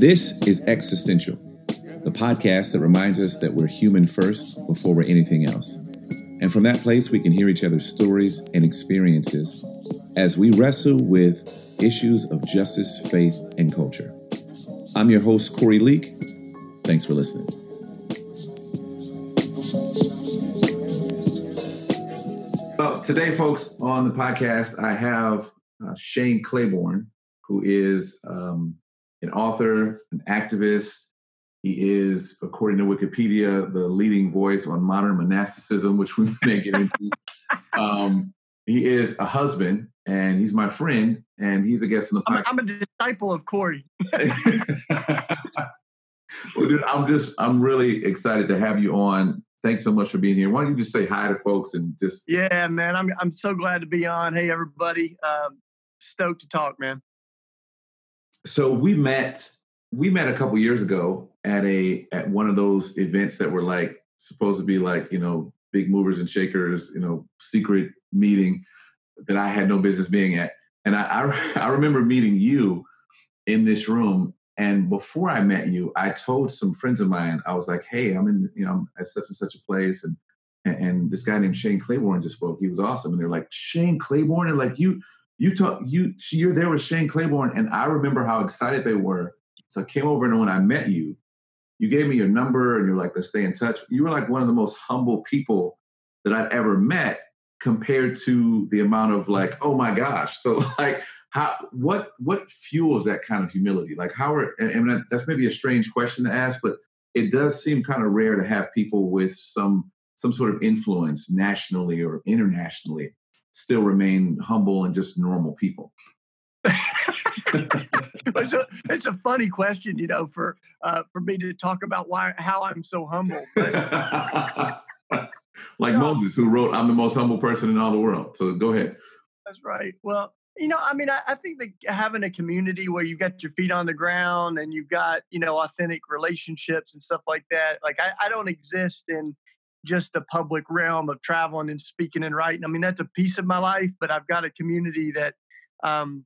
This is Existential, the podcast that reminds us that we're human first before we're anything else. And from that place, we can hear each other's stories and experiences as we wrestle with issues of justice, faith, and culture. I'm your host, Corey Leake. Thanks for listening. Well, today, folks, on the podcast, I have uh, Shane Claiborne, who is um, an author, an activist. He is, according to Wikipedia, the leading voice on modern monasticism, which we may get into. um, he is a husband, and he's my friend, and he's a guest on the podcast. I'm, I'm a disciple of Corey. well, dude, I'm just, I'm really excited to have you on. Thanks so much for being here. Why don't you just say hi to folks and just? Yeah, man, I'm, I'm so glad to be on. Hey, everybody, um, stoked to talk, man so we met we met a couple years ago at a at one of those events that were like supposed to be like you know big movers and shakers you know secret meeting that I had no business being at. And I I, I remember meeting you in this room and before I met you I told some friends of mine I was like hey I'm in you know I'm at such and such a place and and, this guy named Shane Claiborne just spoke. He was awesome. And they're like Shane Claiborne? And like you you talk you you're there with Shane Claiborne, and I remember how excited they were. So I came over and when I met you, you gave me your number and you're like, let's stay in touch. You were like one of the most humble people that I'd ever met compared to the amount of like, oh my gosh. So like how what what fuels that kind of humility? Like how are and that's maybe a strange question to ask, but it does seem kind of rare to have people with some some sort of influence nationally or internationally still remain humble and just normal people? it's, a, it's a funny question, you know, for uh, for me to talk about why how I'm so humble. But, like Moses, who wrote, "I'm the most humble person in all the world." So go ahead. That's right. Well, you know, I mean, I, I, think that having a community where you've got your feet on the ground and you've got you know authentic relationships and stuff like that. Like I, I don't exist in just a public realm of traveling and speaking and writing. I mean, that's a piece of my life, but I've got a community that um,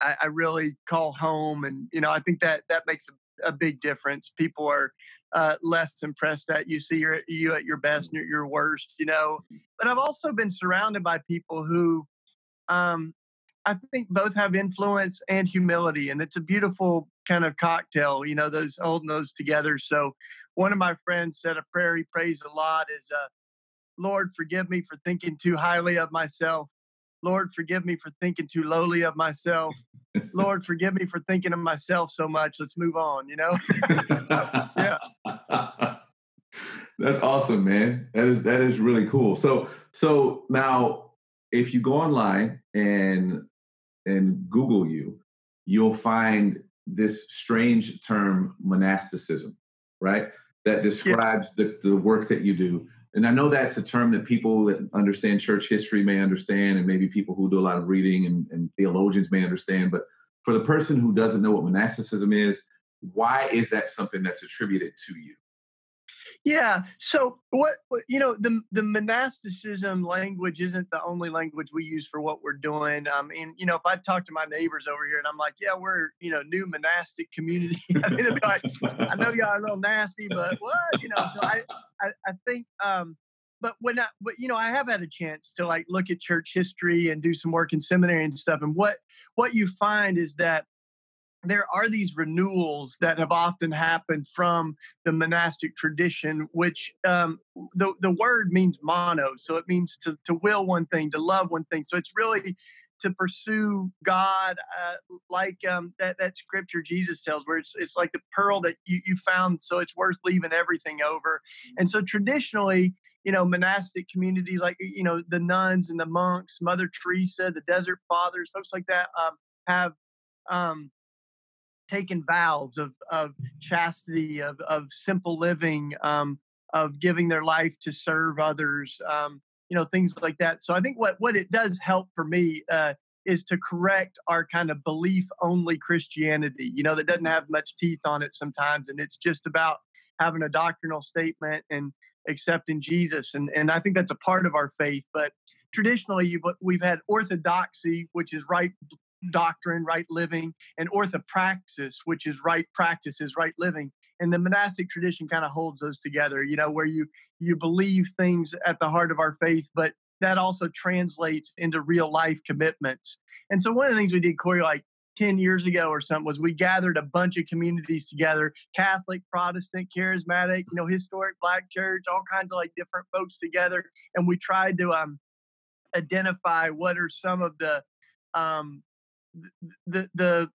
I, I, really call home, and you know, I think that that makes a, a big difference. People are uh, less impressed at you, see you at your best and your worst, you know. But I've also been surrounded by people who, um, I think, both have influence and humility, and it's a beautiful kind of cocktail. You know, those holding those together. So one of my friends said a prayer he prays a lot is, uh, Lord, forgive me for thinking too highly of myself. Lord, forgive me for thinking too lowly of myself. Lord, forgive me for thinking of myself so much. Let's move on, you know? yeah. That's awesome, man. That is that is really cool. So so now if you go online and and Google you, you'll find this strange term monasticism, right? That describes yeah. the, the work that you do. And I know that's a term that people that understand church history may understand, and maybe people who do a lot of reading and, and theologians may understand. But for the person who doesn't know what monasticism is, why is that something that's attributed to you? Yeah. So what, you know the the monasticism language isn't the only language we use for what we're doing. I mean, you know, if I talk to my neighbors over here and I'm like, yeah, we're you know new monastic community. I mean, they'll be like, I know y'all are a little nasty, but what you know? So I I, I think. um but when I, but you know, I have had a chance to like look at church history and do some work in seminary and stuff. And what what you find is that there are these renewals that have often happened from the monastic tradition, which um, the, the word means mono. So it means to, to will one thing, to love one thing. So it's really to pursue God, uh, like um, that, that scripture Jesus tells, where it's, it's like the pearl that you, you found, so it's worth leaving everything over. And so traditionally, you know, monastic communities like, you know, the nuns and the monks, Mother Teresa, the Desert Fathers, folks like that um, have um, taken vows of of chastity, of of simple living, um, of giving their life to serve others, um, you know, things like that. So I think what what it does help for me uh, is to correct our kind of belief only Christianity, you know, that doesn't have much teeth on it sometimes, and it's just about having a doctrinal statement and accepting Jesus, and and I think that's a part of our faith, but traditionally we've had orthodoxy which is right doctrine, right living, and orthopraxis, which is right practices, right living. And the monastic tradition kind of holds those together, you know, where you you believe things at the heart of our faith, but that also translates into real life commitments. And so one of the things we did, Corey, like 10 years ago or something, was we gathered a bunch of communities together, Catholic, Protestant, charismatic, you know, historic black church, all kinds of like different folks together. And we tried to um identify what are some of the um the the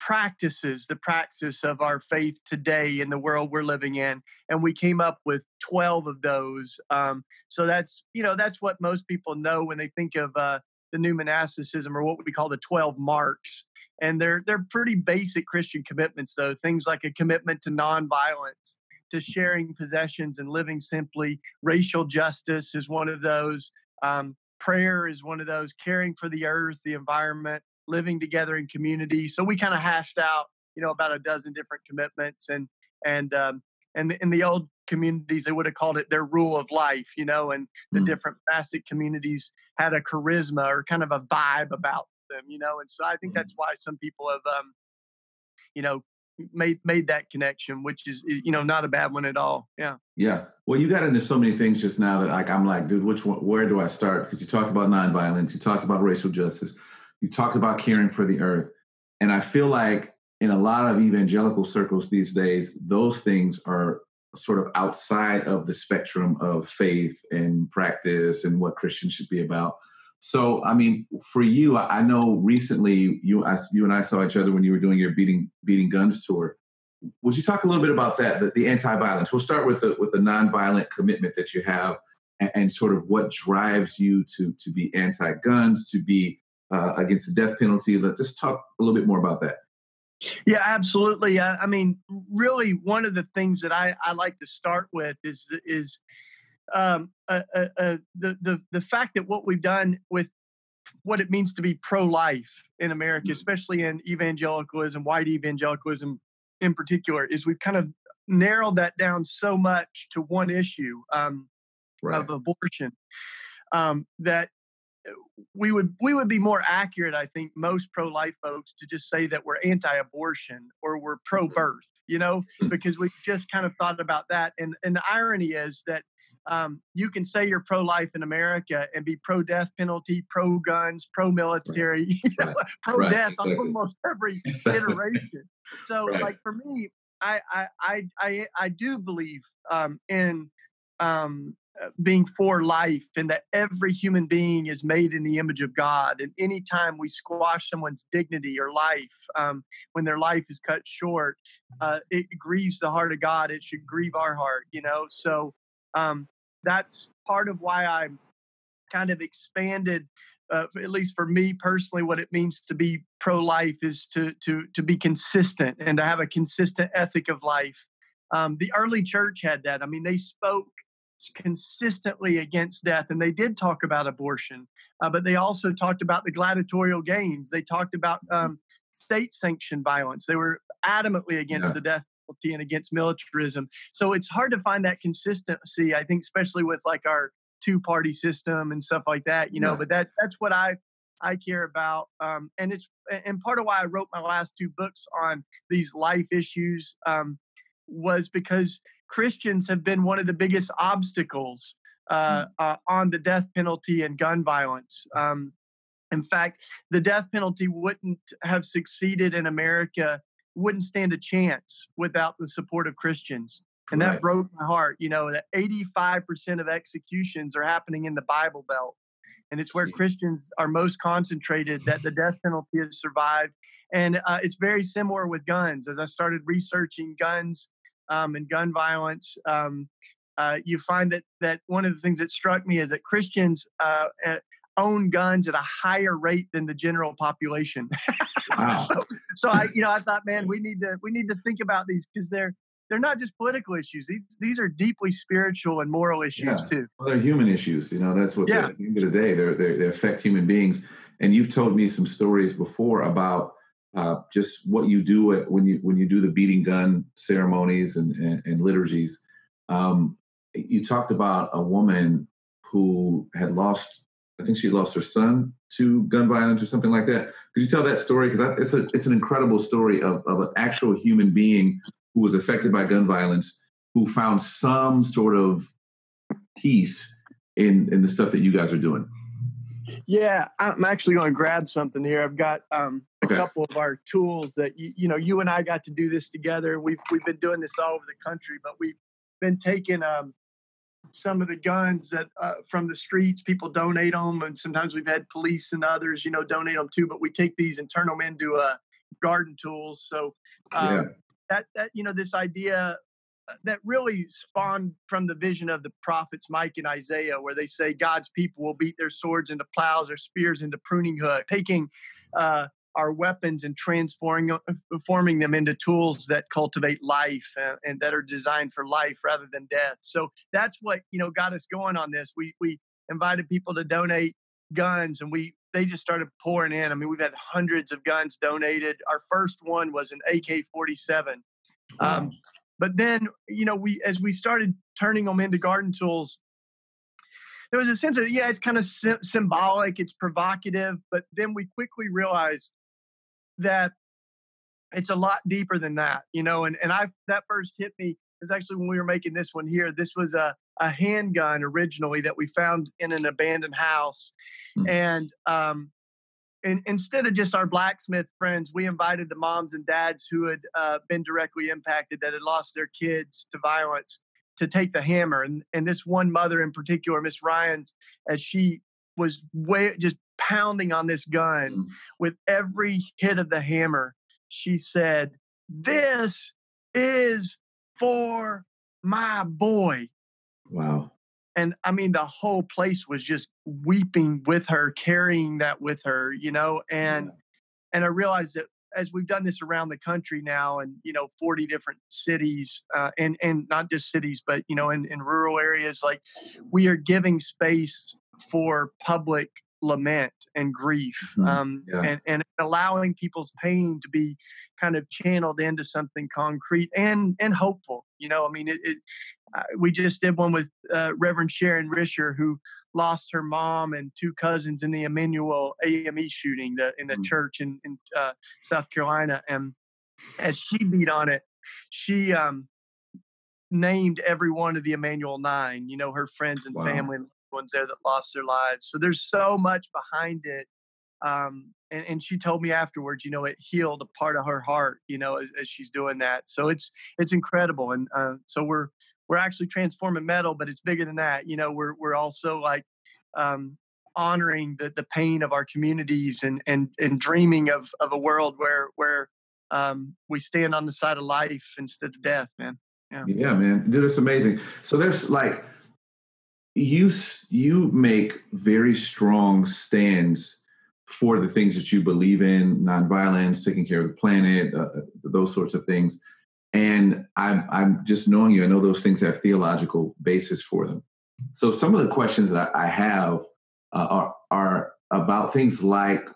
practices the praxis of our faith today in the world we're living in and we came up with 12 of those um, so that's you know that's what most people know when they think of uh, the new monasticism or what we call the 12 marks and they're they're pretty basic christian commitments though things like a commitment to nonviolence to sharing possessions and living simply. Racial justice is one of those um, prayer is one of those caring for the earth the environment living together in community. So we kind of hashed out, you know, about a dozen different commitments and and um, and in the old communities they would have called it their rule of life, you know, and the mm. different monastic communities had a charisma or kind of a vibe about them, you know, and so I think mm. that's why some people have, um, you know, made made that connection, which is you know not a bad one at all. Yeah. Yeah. Well, you got into so many things just now that like I'm like, dude, which one? Where do I start? Because you talked about nonviolence, you talked about racial justice, you talked about caring for the earth. And I feel like in a lot of evangelical circles these days, those things are sort of outside of the spectrum of faith and practice and what Christians should be about. So, I mean, for you, I know recently you you and I saw each other when you were doing your beating beating guns tour. Would you talk a little bit about that, the, the anti-violence? We'll start with the with the nonviolent commitment that you have, and, and sort of what drives you to to be anti-guns, to be uh, against the death penalty. Let us talk a little bit more about that. Yeah, absolutely. I, I mean, really, one of the things that I, I like to start with is is um, uh, uh, the the the fact that what we've done with what it means to be pro-life in America, mm-hmm. especially in evangelicalism, white evangelicalism in particular, is we've kind of narrowed that down so much to one issue um, right. of abortion um, that we would we would be more accurate i think most pro-life folks to just say that we're anti-abortion or we're mm-hmm. pro-birth you know hmm. because we just kind of thought about that and and the irony is that um, you can say you're pro-life in america and be pro-death penalty pro-guns pro-military right. pro-death right. on almost every iteration so right. like for me I, I i i do believe um, in um, being for life and that every human being is made in the image of God. And anytime we squash someone's dignity or life, um, when their life is cut short, uh, it grieves the heart of God. It should grieve our heart, you know? So um, that's part of why I kind of expanded. Uh, at least for me personally, what it means to be pro-life is to to to be consistent and to have a consistent ethic of life. Um, the early church had that. I mean, they spoke consistently against death. And they did talk about abortion, uh, but they also talked about the gladiatorial games. They talked about mm-hmm. um, state sanctioned violence. They were adamantly against yeah. the death penalty and against militarism. So it's hard to find that consistency, I think, especially with like our two party system and stuff like that, you know, yeah. but that that's what I I care about. Um, and it's and part of why I wrote my last two books on these life issues um, was because Christians have been one of the biggest obstacles uh, hmm. uh, on the death penalty and gun violence. Um, in fact, the death penalty wouldn't have succeeded in America, wouldn't stand a chance without the support of Christians. And right. that broke my heart. You know, that 85% of executions are happening in the Bible Belt. And it's where Christians are most concentrated that the death penalty has survived. And uh, it's very similar with guns. As I started researching guns um, and gun violence, um, uh, you find that that one of the things that struck me is that Christians uh, uh own guns at a higher rate than the general population. Wow. so, so, I, you know, I thought, man, we need to we need to think about these because they're they're not just political issues. These these are deeply spiritual and moral issues yeah. too. Well, they're human issues. You know, that's what yeah. at the end of the day, they they affect human beings. And you've told me some stories before about uh, just what you do when you when you do the beating gun ceremonies and, and, and liturgies. Um, you talked about a woman who had lost I think she lost her son to gun violence or something like that. Could you tell that story? Because it's a it's an incredible story of of an actual human being who was affected by gun violence, who found some sort of peace in in the stuff that you guys are doing. Yeah, I'm actually going to grab something here. I've got um, okay. couple of our tools that you, you know you and I got to do this together. We've we've been doing this all over the country, but we've been taking um, some of the guns that uh, from the streets people donate them and sometimes we've had police and others you know donate them too but we take these and turn them into uh, garden tools so um, yeah. that that you know this idea uh, that really spawned from the vision of the prophets Micah and Isaiah, where they say God's people will beat their swords into plows or spears into pruning hook, taking uh, our weapons and transforming uh, forming them into tools that cultivate life and, and, that are designed for life rather than death. So that's what you know got us going on this. We we invited people to donate guns, and we they just started pouring in. I mean, we've had hundreds of guns donated. Our first one was an AK-47. Um, but then you know we as we started turning them into garden tools there was a sense of yeah it's kind of symbolic it's provocative but then we quickly realized that it's a lot deeper than that, you know. And and I that first hit me is actually when we were making this one here. This was a a handgun originally that we found in an abandoned house, mm-hmm. and um, and instead of just our blacksmith friends, we invited the moms and dads who had uh, been directly impacted that had lost their kids to violence to take the hammer. And and this one mother in particular, Miss Ryan, as she was way just pounding on this gun mm. with every hit of the hammer. She said, This is for my boy. Wow. And I mean, the whole place was just weeping with her, carrying that with her, you know, and yeah. and I realized that as we've done this around the country now and you know 40 different cities uh, and and not just cities but you know in, in rural areas like we are giving space for public lament and grief mm-hmm. um, yeah. and, and allowing people's pain to be kind of channeled into something concrete and and hopeful you know i mean it, it uh, we just did one with uh, reverend sharon risher who lost her mom and two cousins in the Emanuel AME shooting the, in the mm-hmm. church in, in uh, South Carolina. And as she beat on it, she um, named every one of the Emanuel Nine, you know, her friends and wow. family ones there that lost their lives. So there's so much behind it. Um, and, and, she told me afterwards, you know, it healed a part of her heart, you know, as, as she's doing that. So it's it's incredible, and uh, so we're we're actually transforming metal, but it's bigger than that. You know, we're we're also like um, honoring the the pain of our communities and and and dreaming of of a world where where um, we stand on the side of life instead of death, man. Yeah, yeah, man, dude, it's amazing. So there's like you you make very strong stands for the things that you believe in nonviolence taking care of the planet uh, uh, those sorts of things. And I'm, I'm just knowing you i know those things have theological basis for them. So some of the questions that i have uh, are, are about things like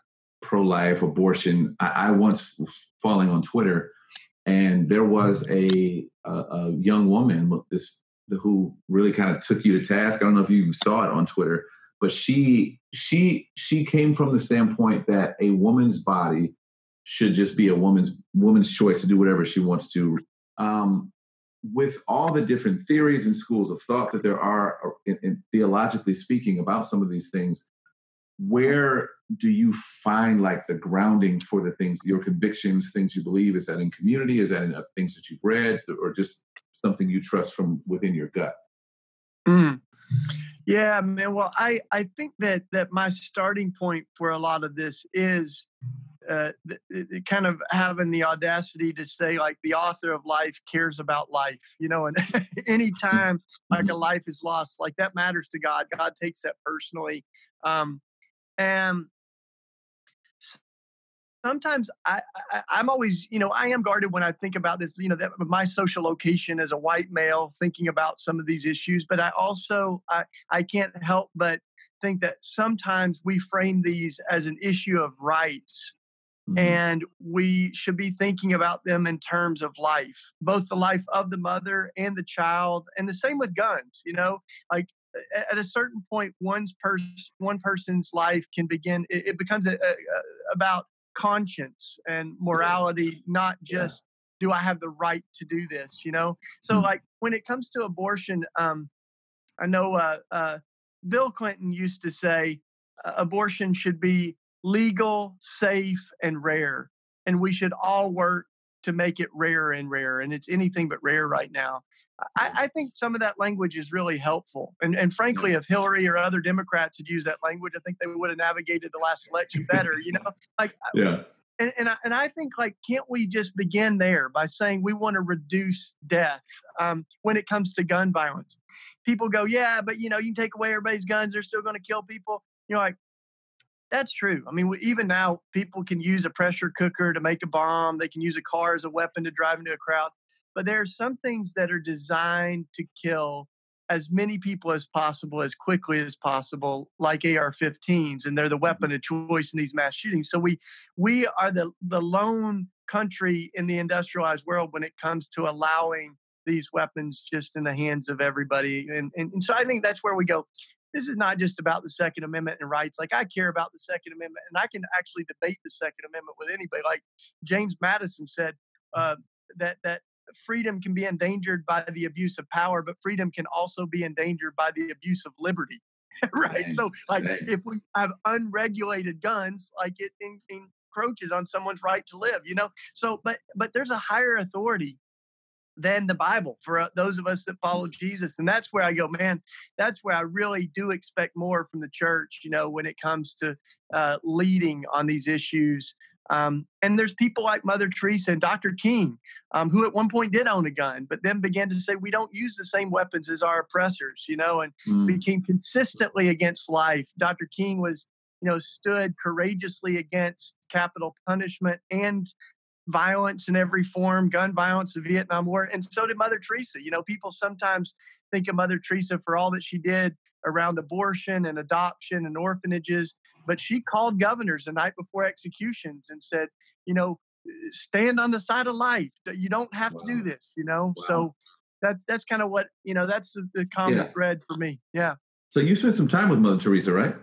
pro-life abortion. I, I once was falling on twitter and there was a, a, a young woman this who really kind of took you to task. I don't know if you saw it on Twitter, but she she she came from the standpoint that a woman's body should just be a woman's woman's choice to do whatever she wants to. Um, with all the different theories and schools of thought that there are, uh, in, in theologically speaking, about some of these things, where do you find like the grounding for the things, your convictions, things you believe? Is that in community? Is that in uh, things that you've read, or just something you trust from within your gut? Mm. Yeah, man. Well, I I think that that my starting point for a lot of this is uh, kind of having the audacity to say like the author of life cares about life you know and anytime like a mm-hmm. life is lost like that matters to god god takes that personally um and sometimes I, I am always you know I am guarded when I think about this you know that my social location as a white male thinking about some of these issues but I also I I can't help but think that sometimes we frame these as an issue of rights mm-hmm. and we should be thinking about them in terms of life both the life of the mother and the child and the same with guns you know like at a certain point, one's person, one person's life can begin. It, it becomes a, a, a, about conscience and morality, not just yeah. do I have the right to do this. You know, so mm-hmm. like when it comes to abortion, um, I know uh, uh, Bill Clinton used to say uh, abortion should be legal, safe, and rare, and we should all work to make it rarer and rarer. And it's anything but rare right now. I, I, think some of that language is really helpful. And, and frankly, if Hillary or other Democrats had used that language, I think they would have navigated the last election better. You know, like yeah. And and I, and I think like can't we just begin there by saying we want to reduce death um, when it comes to gun violence? People go, yeah, but you know, you can take away everybody's guns; they're still going to kill people. You know, like that's true. I mean, even now, people can use a pressure cooker to make a bomb. They can use a car as a weapon to drive into a crowd. But there are some things that are designed to kill as many people as possible as quickly as possible like AR-15s and they're the mm-hmm. weapon of choice in these mass shootings so we we are the the lone country in the industrialized world when it comes to allowing these weapons just in the hands of everybody and, and, and so I think that's where we go this is not just about the Second Amendment and rights. Like I care about the Second Amendment, and I can actually debate the Second Amendment with anybody. Like James Madison said uh, that that freedom can be endangered by the abuse of power, but freedom can also be endangered by the abuse of liberty. right. So, like, if we have unregulated guns, like it encroaches on someone's right to live, you know. So, but but there's a higher authority than the Bible for uh, those of us that follow Jesus, and that's where I go, man. That's where I really do expect more from the church, you know, when it comes to uh, leading on these issues. Um, and there's people like Mother Teresa and Dr. King, um, who at one point did own a gun, but then began to say, we don't use the same weapons as our oppressors, you know, and mm. became consistently against life. Dr. King was, you know, stood courageously against capital punishment and violence in every form, gun violence, the Vietnam War. And so did Mother Teresa. You know, people sometimes think of Mother Teresa for all that she did around abortion and adoption and orphanages but she called governors the night before executions and said, you know, stand on the side of life. You don't have wow. to do this, you know? Wow. So that's that's kind of what, you know, that's the, the common yeah. thread for me. Yeah. So you spent some time with Mother Teresa, right?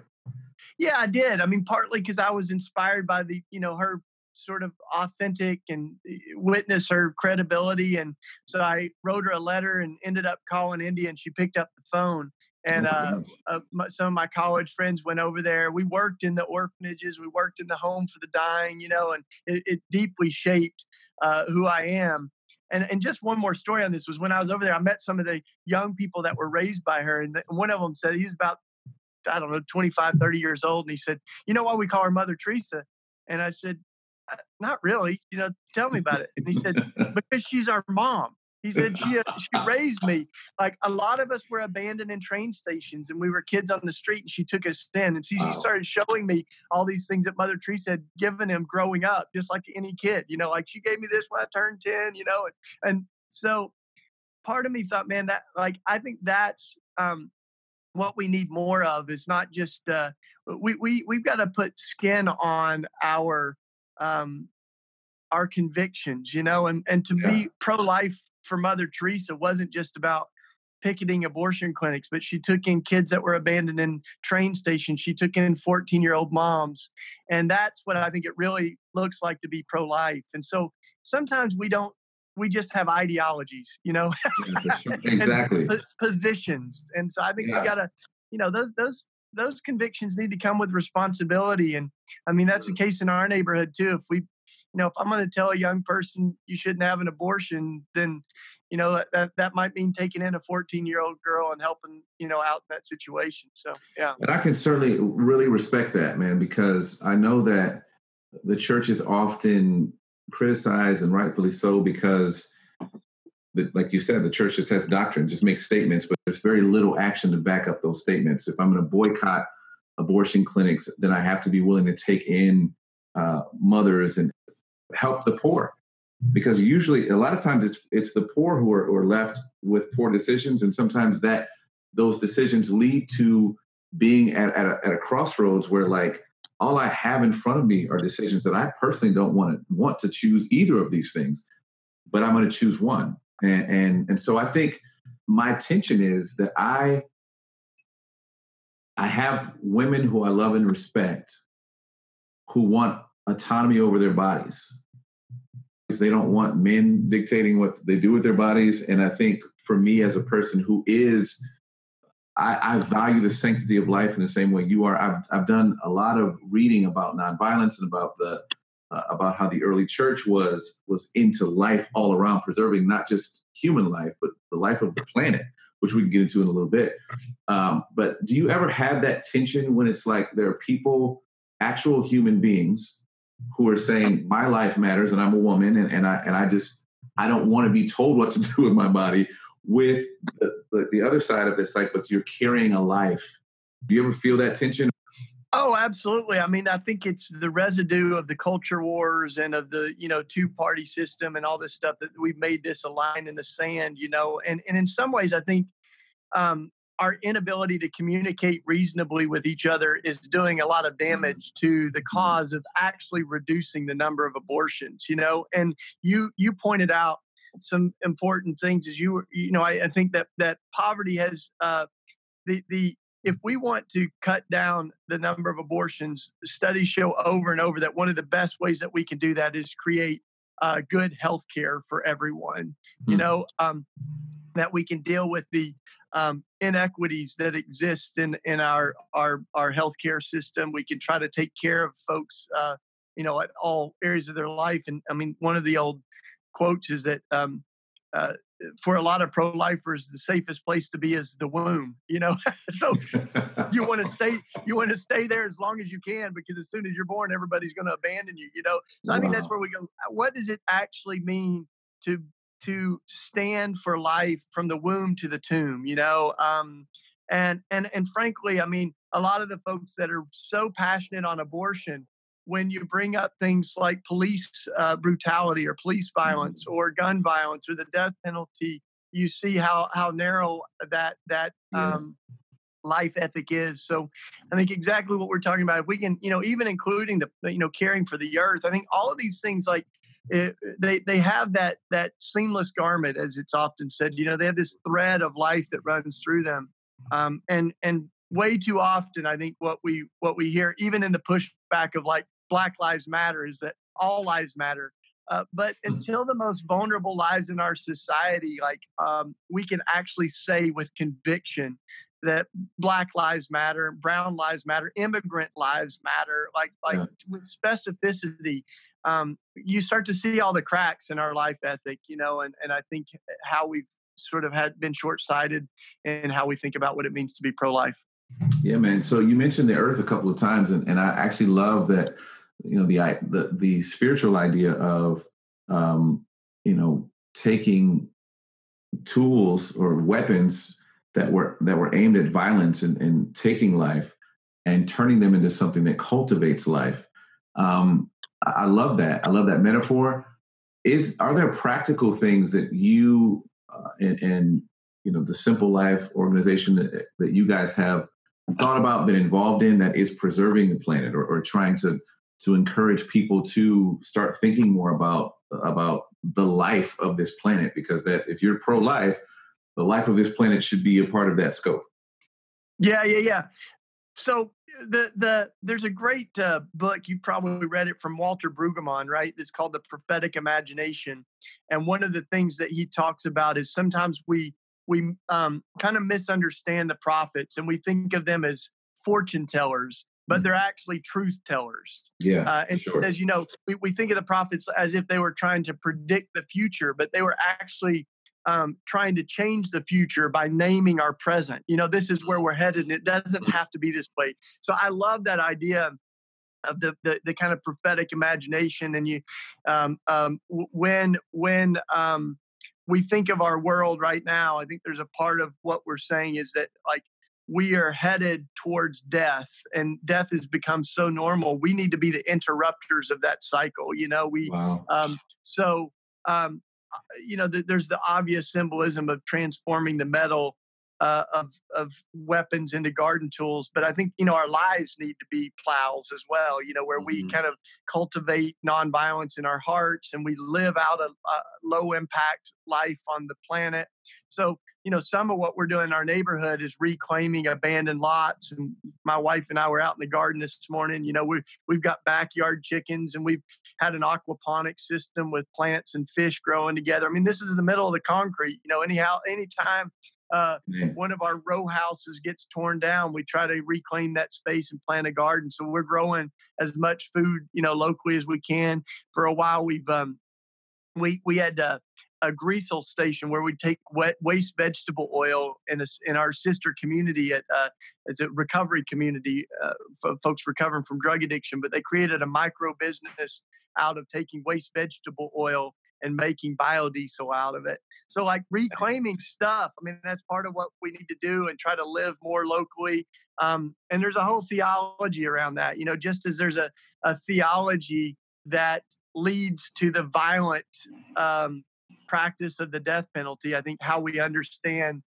Yeah, I did. I mean, partly because I was inspired by the, you know, her sort of authentic and eh, witness her credibility. And so I wrote her a letter and ended up calling India and she picked up the phone and uh, uh, some of my college friends went over there. We worked in the orphanages, we worked in the home for the dying, you know, and it, it deeply shaped uh, who I am. And, and just one more story on this was when I was over there, I met some of the young people that were raised by her. And one of them said he was about, I don't know, 25, 30 years old. And he said, You know why we call her Mother Teresa? And I said, uh, Not really. You know, tell me about it. And he said, Because she's our mom. He said she uh, she raised me. Like a lot of us were abandoned in train stations, and we were kids on the street, and she took us in, and she, wow. she started showing me all these things that Mother Teresa had given him growing up, just like any kid. You know, like she gave me this when I turned ten. You know, and, and so part of me thought, man, that like I think that's um, what we need more of is not just uh, we we we've got to put skin on our um, our convictions, you know, and and to yeah. be pro life for Mother Teresa wasn't just about picketing abortion clinics, but she took in kids that were abandoned in train stations. She took in 14 year old moms. And that's what I think it really looks like to be pro life. And so sometimes we don't, we just have ideologies, you know, exactly positions. And so I think yeah. we got to, you know, those, those, those convictions need to come with responsibility. And I mean, that's the case in our neighborhood too. If we you know, if I'm going to tell a young person you shouldn't have an abortion, then, you know, that, that might mean taking in a 14 year old girl and helping, you know, out in that situation. So, yeah. And I can certainly really respect that, man, because I know that the church is often criticized and rightfully so because, the, like you said, the church just has doctrine, just makes statements, but there's very little action to back up those statements. If I'm going to boycott abortion clinics, then I have to be willing to take in uh, mothers and help the poor because usually a lot of times it's it's the poor who are, who are left with poor decisions and sometimes that those decisions lead to being at, at, a, at a crossroads where like all i have in front of me are decisions that i personally don't want to want to choose either of these things but i'm going to choose one and, and and so i think my tension is that i I have women who I love and respect who want autonomy over their bodies. They don't want men dictating what they do with their bodies. And I think for me as a person who is, I, I value the sanctity of life in the same way you are. I've, I've done a lot of reading about nonviolence and about the uh, about how the early church was was into life all around, preserving not just human life but the life of the planet which we can get into in a little bit. Um, but do you ever have that tension when it's like there are people, actual human beings, who are saying my life matters and I'm a woman and, and I and I just I don't want to be told what to do with my body. With the, the, the other side of this, like, but you're carrying a life. Do you ever feel that tension? Oh, absolutely. I mean, I think it's the residue of the culture wars and of the, you know, two party system and all this stuff that we've made this a line in the sand, you know. And and in some ways I think um, our inability to communicate reasonably with each other is doing a lot of mm-hmm. damage to the cause of actually reducing the number of abortions, you know. And you you pointed out some important things as you you know, I, I think that that poverty has uh the the if we want to cut down the number of abortions, studies show over and over that one of the best ways that we can do that is create uh, good health care for everyone. Mm-hmm. You know, um, that we can deal with the um, inequities that exist in in our our our healthcare system. We can try to take care of folks, uh, you know, at all areas of their life. And I mean, one of the old quotes is that um, uh, for a lot of pro-lifers the safest place to be is the womb you know so you want to stay you want to stay there as long as you can because as soon as you're born everybody's going to abandon you you know so i think that's where we go what does it actually mean to to stand for life from the womb to the tomb you know um and and and frankly i mean a lot of the folks that are so passionate on abortion when you bring up things like police uh, brutality or police violence mm-hmm. or gun violence or the death penalty, you see how how narrow that that yeah. um, life ethic is. So I think exactly what we're talking about. If we can, you know, even including the you know caring for the earth, I think all of these things like. It, they they have that that seamless garment, as it's often said. You know, they have this thread of life that runs through them, um, and and way too often, I think what we what we hear, even in the pushback of like Black Lives Matter is that all lives matter. Uh, but hmm. until the most vulnerable lives in our society, like um, we can actually say with conviction that Black Lives Matter, Brown Lives Matter, immigrant lives matter, like like yeah. with specificity, um, you start to see all the cracks in our life ethic, you know, and and I think how we've sort of had been short sighted in how we think about what it means to be pro life. Yeah, man. So you mentioned the earth a couple of times, and, and I actually love that you know the the the spiritual idea of um, you know taking tools or weapons that were that were aimed at violence and, and taking life and turning them into something that cultivates life. Um, I love that. I love that metaphor. Is are there practical things that you uh, and, and you know the Simple Life organization that, that you guys have thought about, been involved in that is preserving the planet or, or trying to to encourage people to start thinking more about about the life of this planet because that if you're pro-life the life of this planet should be a part of that scope yeah yeah yeah so the the there's a great uh, book you probably read it from Walter Brueggemann right it's called the prophetic imagination and one of the things that he talks about is sometimes we we um, kind of misunderstand the prophets and we think of them as fortune tellers but mm. they're actually truth tellers. Yeah. Uh, and sure. as you know, we, we think of the prophets as if they were trying to predict the future, but they were actually um, trying to change the future by naming our present. You know, this is where we're headed, and it doesn't have to be this way. So I love that idea of the the, the kind of prophetic imagination. And you, um, um, when when um, we think of our world right now, I think there's a part of what we're saying is that like we are headed towards death and death has become so normal we need to be the interrupters of that cycle you know we wow. um, so um, Uh, you know the, there's the obvious symbolism of transforming the metal uh, of of weapons into garden tools. But I think you know our lives need to be plows as well. You know where mm-hmm. we kind of cultivate nonviolence in our hearts and we live out a, a low impact life on the planet. So you know some of what we're doing in our neighborhood is reclaiming abandoned lots. And my wife and I were out in the garden this morning. You know we we've got backyard chickens and we've had an aquaponic system with plants and fish growing together. I mean this is the middle of the concrete. You know anyhow anytime uh, one of our row houses gets torn down, we try to reclaim that space and plant a garden. So we're growing as much food, you know, locally as we can. For a while, we've um, we we had uh, a greasel station where we take wet, waste vegetable oil in a, in our sister community at uh, as a recovery community uh, for folks recovering from drug addiction. But they created a micro business out of taking waste vegetable oil and making biodiesel out of it. So, like reclaiming stuff, I mean, that's part of what we need to do and try to live more locally. Um, and there's a whole theology around that, you know, just as there's a, a theology that leads to the violent um, practice of the death penalty. I think how we understand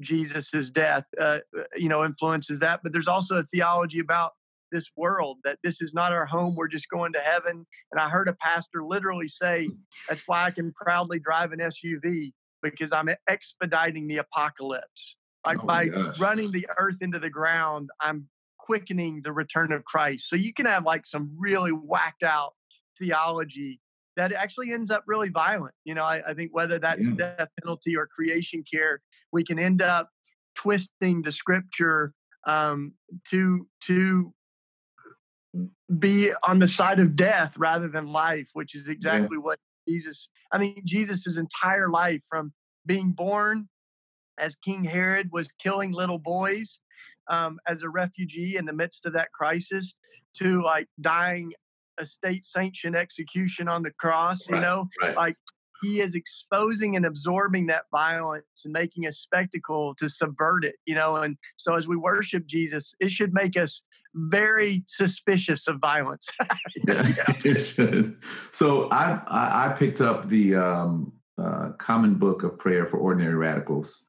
Jesus's death, uh, you know, influences that. But there's also a theology about this world, that this is not our home. We're just going to heaven. And I heard a pastor literally say, that's why I can proudly drive an SUV because I'm expediting the apocalypse. Like oh by gosh. running the earth into the ground, I'm quickening the return of Christ. So you can have like some really whacked out theology that actually ends up really violent. You know, I, I think whether that's yeah. death penalty or creation care, we can end up twisting the scripture um, to to be on the side of death rather than life, which is exactly yeah. what Jesus, I mean, Jesus' entire life from being born as King Herod was killing little boys um, as a refugee in the midst of that crisis to like dying a state sanctioned execution on the cross, right, you know, right. like he is exposing and absorbing that violence and making a spectacle to subvert it, you know. And so as we worship Jesus, it should make us very suspicious of violence. yeah, it should. So I, I picked up the um, uh, Common Book of Prayer for Ordinary Radicals.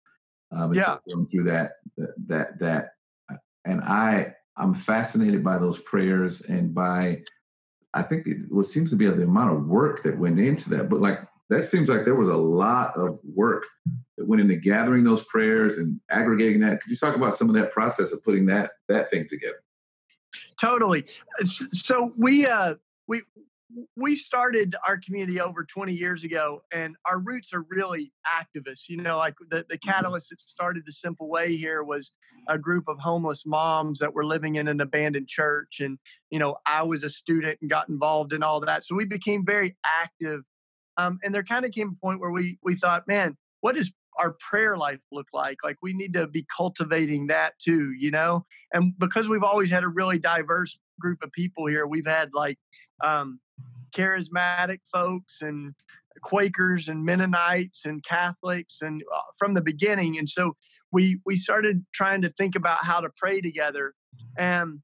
Um, yeah, going through that that that, and I I'm fascinated by those prayers and by I think it, what seems to be the amount of work that went into that. But like that seems like there was a lot of work that went into gathering those prayers and aggregating that. Could you talk about some of that process of putting that that thing together? Totally. So we uh, we we started our community over 20 years ago and our roots are really activists you know like the, the mm-hmm. catalyst that started the simple way here was a group of homeless moms that were living in an abandoned church and you know i was a student and got involved in all that so we became very active um, and there kind of came a point where we we thought, man, what does our prayer life look like? Like we need to be cultivating that too, you know. And because we've always had a really diverse group of people here, we've had like um, charismatic folks and Quakers and Mennonites and Catholics and uh, from the beginning. And so we we started trying to think about how to pray together. And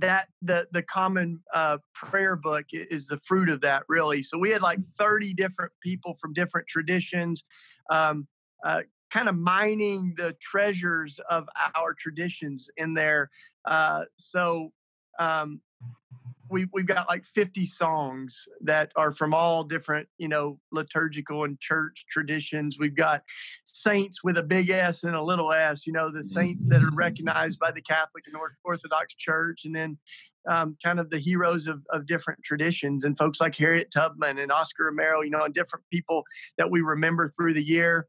that the the common uh, prayer book is the fruit of that really. So we had like 30 different people from different traditions um, uh, kind of mining the treasures of our traditions in there uh, so um, we we've got like 50 songs that are from all different you know liturgical and church traditions. We've got saints with a big s and a little s you know the saints that are recognized by the catholic and orthodox church and then um, kind of the heroes of, of different traditions and folks like harriet tubman and oscar romero you know and different people that we remember through the year.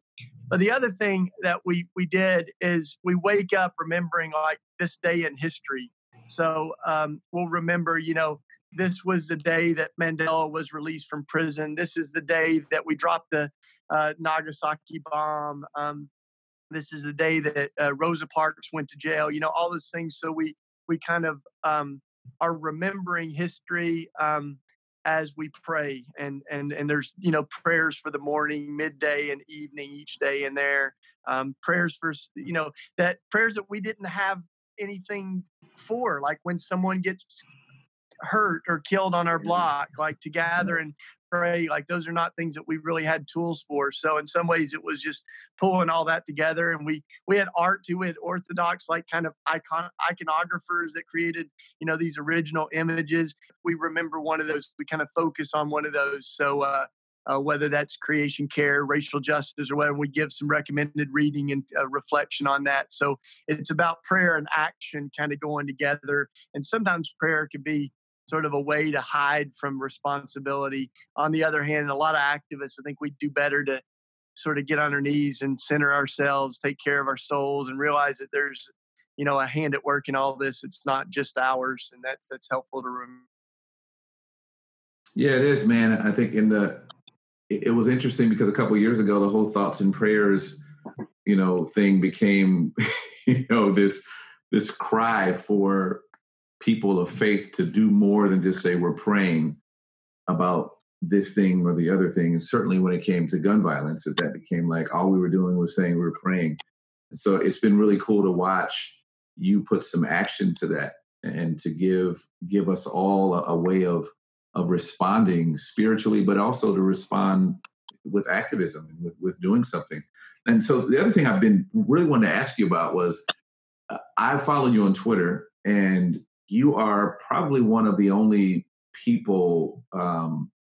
But the other thing that we we did is we wake up remembering like this day in history so um, we'll remember, you know, this was the day that Mandela was released from prison. This is the day that we dropped the uh, Nagasaki bomb. Um, this is the day that uh, Rosa Parks went to jail. You know, all those things. So we we kind of um, are remembering history um, as we pray, and and and there's you know prayers for the morning, midday, and evening each day in there. Um, prayers for you know that prayers that we didn't have anything for, like when someone gets hurt or killed on our block, like to gather and pray. Like those are not things that we really had tools for. So in some ways, it was just pulling all that together. And we we had art too. We had Orthodox like kind of icon iconographers that created you know these original images. We remember one of those. We kind of focus on one of those. So. Uh, uh, whether that's creation care, racial justice, or whatever. We give some recommended reading and uh, reflection on that. So it's about prayer and action kind of going together. And sometimes prayer can be sort of a way to hide from responsibility. On the other hand, a lot of activists, I think we do better to sort of get on our knees and center ourselves, take care of our souls, and realize that there's, you know, a hand at work in all this. It's not just ours, and that's that's helpful to remember. Yeah, it is, man. I think in the it, was interesting because a couple years ago, the whole thoughts and prayers, you know, thing became, you know, this this cry for people of faith to do more than just say we're praying about this thing or the other thing. And certainly when it came to gun violence, that, that became like all we were doing was saying we were praying. And so it's been really cool to watch you put some action to that and to give give us all a, a way of of responding spiritually, but also to respond with activism and with, with doing something. And so the other thing I've been really wanting to ask you about was uh, I follow you on Twitter, and you are probably one of the only people, um,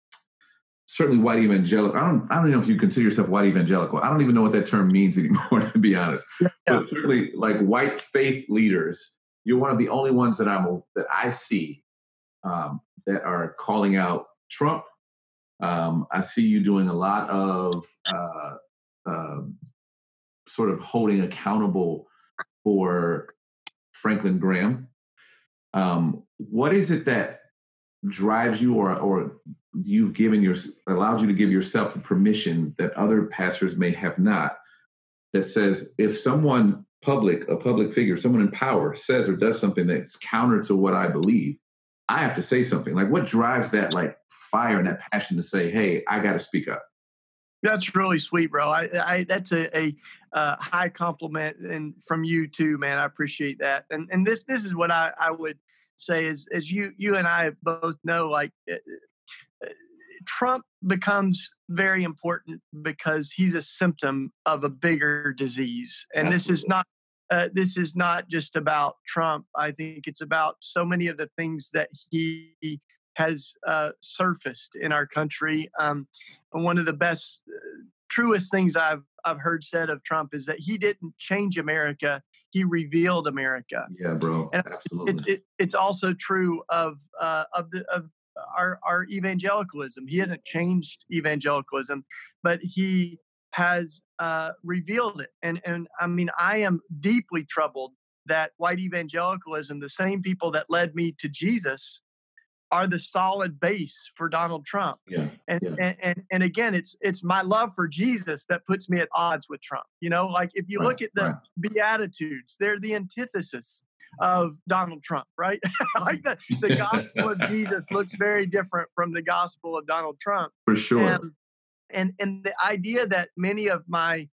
certainly white evangelical. I don't, I don't know if you consider yourself white evangelical. I don't even know what that term means anymore, to be honest. Yeah. But certainly, like white faith leaders, you're one of the only ones that I'm that I see um, that are calling out Trump. Um, I see you doing a lot of uh, uh, sort of holding accountable for Franklin Graham. Um, what is it that drives you, or or you've given your allowed you to give yourself the permission that other pastors may have not? That says if someone public, a public figure, someone in power says or does something that's counter to what I believe, I have to say something. Like, what drives that like fire and that passion to say, "Hey, I got to speak up." That's really sweet, bro. I, I that's a, a uh, high compliment and from you too, man. I appreciate that. And and this this is what I, I would say is as you you and I both know, like uh, Trump becomes very important because he's a symptom of a bigger disease, and Absolutely. this is not uh, this is not just about Trump. I think it's about so many of the things that he has uh, surfaced in our country. Um, one of the best, uh, truest things I've I've heard said of Trump is that he didn't change America; he revealed America. Yeah, bro, and absolutely. It's it, it's also true of uh, of the of our our evangelicalism. He hasn't changed evangelicalism, but he has uh, revealed it. And and I mean, I am deeply troubled that white evangelicalism, the same people that led me to Jesus, are the solid base for Donald Trump. Yeah, and, yeah. and, and and again, it's it's my love for Jesus that puts me at odds with Trump. You know, like if you right, look at the right. Beatitudes, they're the antithesis of Donald Trump, right? like the, the gospel of Jesus looks very different from the gospel of Donald Trump. For sure. And, and and the idea that many of my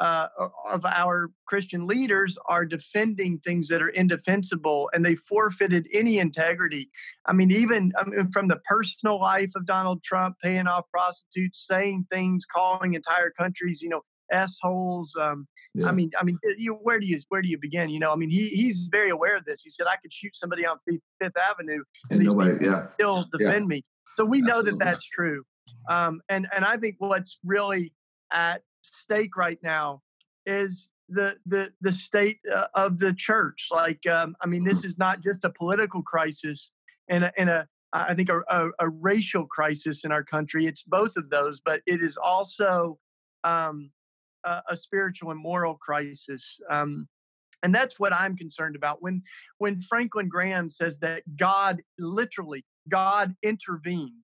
uh, of our Christian leaders are defending things that are indefensible and they forfeited any integrity. I mean, even I mean, from the personal life of Donald Trump, paying off prostitutes, saying things, calling entire countries, you know, assholes. Um, yeah. I mean, I mean, you, where do you where do you begin? You know, I mean, he he's very aware of this. He said I could shoot somebody on Fifth Avenue and, and nobody, yeah. still defend yeah. me. So we know that that's true. Um, and and I think what's really at stake right now is the the the state uh, of the church. Like, um, I mean, this is not just a political crisis and a, and a I think a, a, a, racial crisis in our country. It's both of those, but it is also um, a, a, spiritual and moral crisis. Um, and that's what I'm concerned about. When when Franklin Graham says that God literally God intervened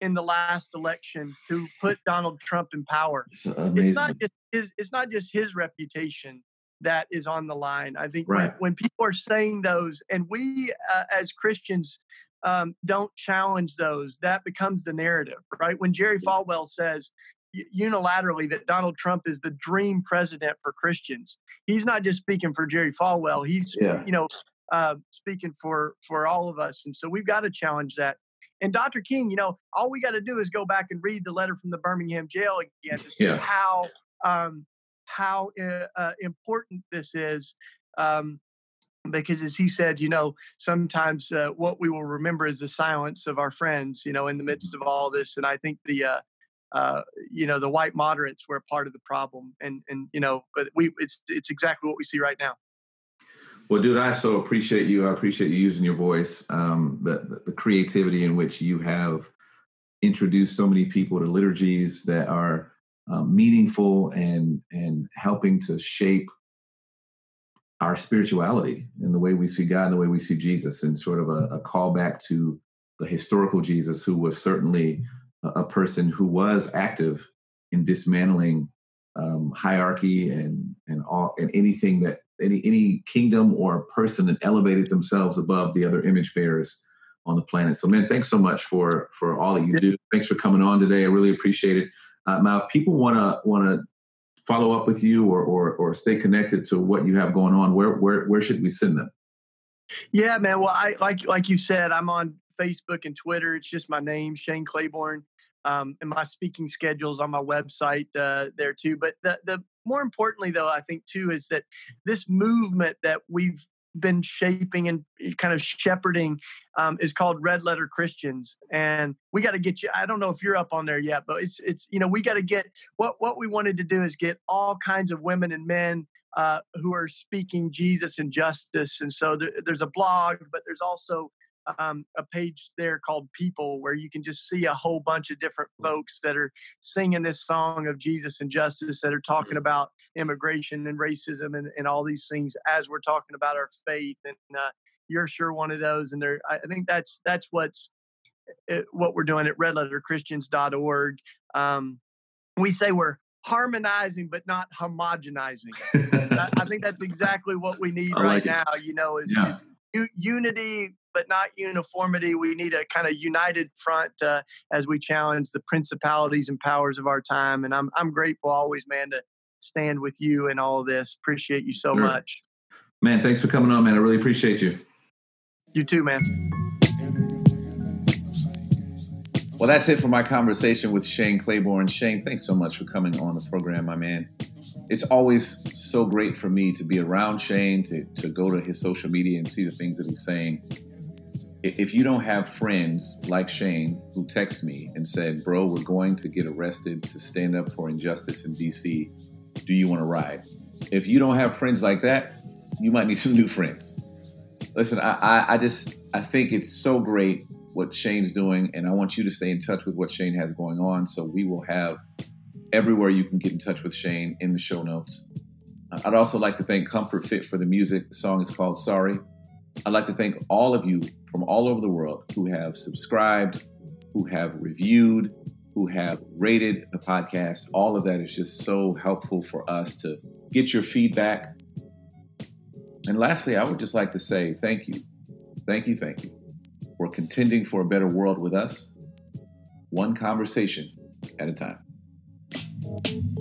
in the last election to put Donald Trump in power. It's, it's not just his it's not just his reputation that is on the line. I think right. when, when, people are saying those and we uh, as Christians um, don't challenge those, that becomes the narrative, right? When Jerry Falwell says unilaterally that Donald Trump is the dream president for Christians, he's not just speaking for Jerry Falwell. He's yeah. you know uh, speaking for for all of us, and so we've got to challenge that And Dr. King, you know, all we got to do is go back and read the letter from the Birmingham jail again to see yeah. how um, how uh, uh, important this is. Um, because as he said, you know, sometimes uh, what we will remember is the silence of our friends, you know, in the midst of all this. And I think the, uh, uh, you know, the white moderates were a part of the problem. And, and, you know, but we, it's, it's exactly what we see right now. Well, dude, I so appreciate you. I appreciate you using your voice, um, the, the creativity in which you have introduced so many people to liturgies that are um, meaningful and and helping to shape our spirituality and the way we see God and the way we see Jesus, and sort of a, a callback to the historical Jesus, who was certainly a, a person who was active in dismantling um, hierarchy and and all and anything that any any kingdom or person that elevated themselves above the other image bearers on the planet. So, man, thanks so much for for all that you do. Thanks for coming on today. I really appreciate it. Uh, now, if people want to want to follow up with you or, or or stay connected to what you have going on, where where where should we send them? Yeah, man. Well, I like like you said, I'm on Facebook and Twitter. It's just my name, Shane Claiborne. Um, and my speaking schedules on my website uh, there too. But the, the more importantly, though, I think too is that this movement that we've been shaping and eh, kind of shepherding um, is called Red Letter Christians, and we got to get you. I don't know if you're up on there yet, but it's it's you know we got to get what what we wanted to do is get all kinds of women and men uh, who are speaking Jesus and justice, and so there, there's a blog, but there's also um, a page there called People where you can just see a whole bunch of different folks that are singing this song of Jesus and justice that are talking about immigration and racism and, and all these things as we're talking about our faith. And uh, you're sure one of those. And there, I think that's that's what's uh, what we're doing at redletterchristians.org. Um, we say we're harmonizing but not homogenizing. I, I, think that's exactly what we need right now. You know, is, yeah. is unity but not uniformity. We need a kind of united front uh, as we challenge the principalities and powers of our time. And I'm I'm grateful always, man, to stand with you in all of this. Appreciate you so sure. much. Man, thanks for coming on, man. I really appreciate you. You too, man. Well, that's it for my conversation with Shane Claiborne. Shane, thanks so much for coming on the program, my man. It's always so great for me to be around Shane, to, to go to his social media and see the things that he's saying if you don't have friends like Shane who text me and said, Bro, we're going to get arrested to stand up for injustice in DC, do you want to ride? If you don't have friends like that, you might need some new friends. Listen, I, I, I just I think it's so great what Shane's doing, and I want you to stay in touch with what Shane has going on. So we will have everywhere you can get in touch with Shane in the show notes. Uh, I'd also like to thank Comfort Fit for the music. The song is called Sorry. I'd like to thank all of you from all over the world who have subscribed, who have reviewed, who have rated the podcast. All of that is just so helpful for us to get your feedback. And lastly, I would just like to say thank you, thank you, thank you for contending for a better world with us, one conversation at a time. Thank you.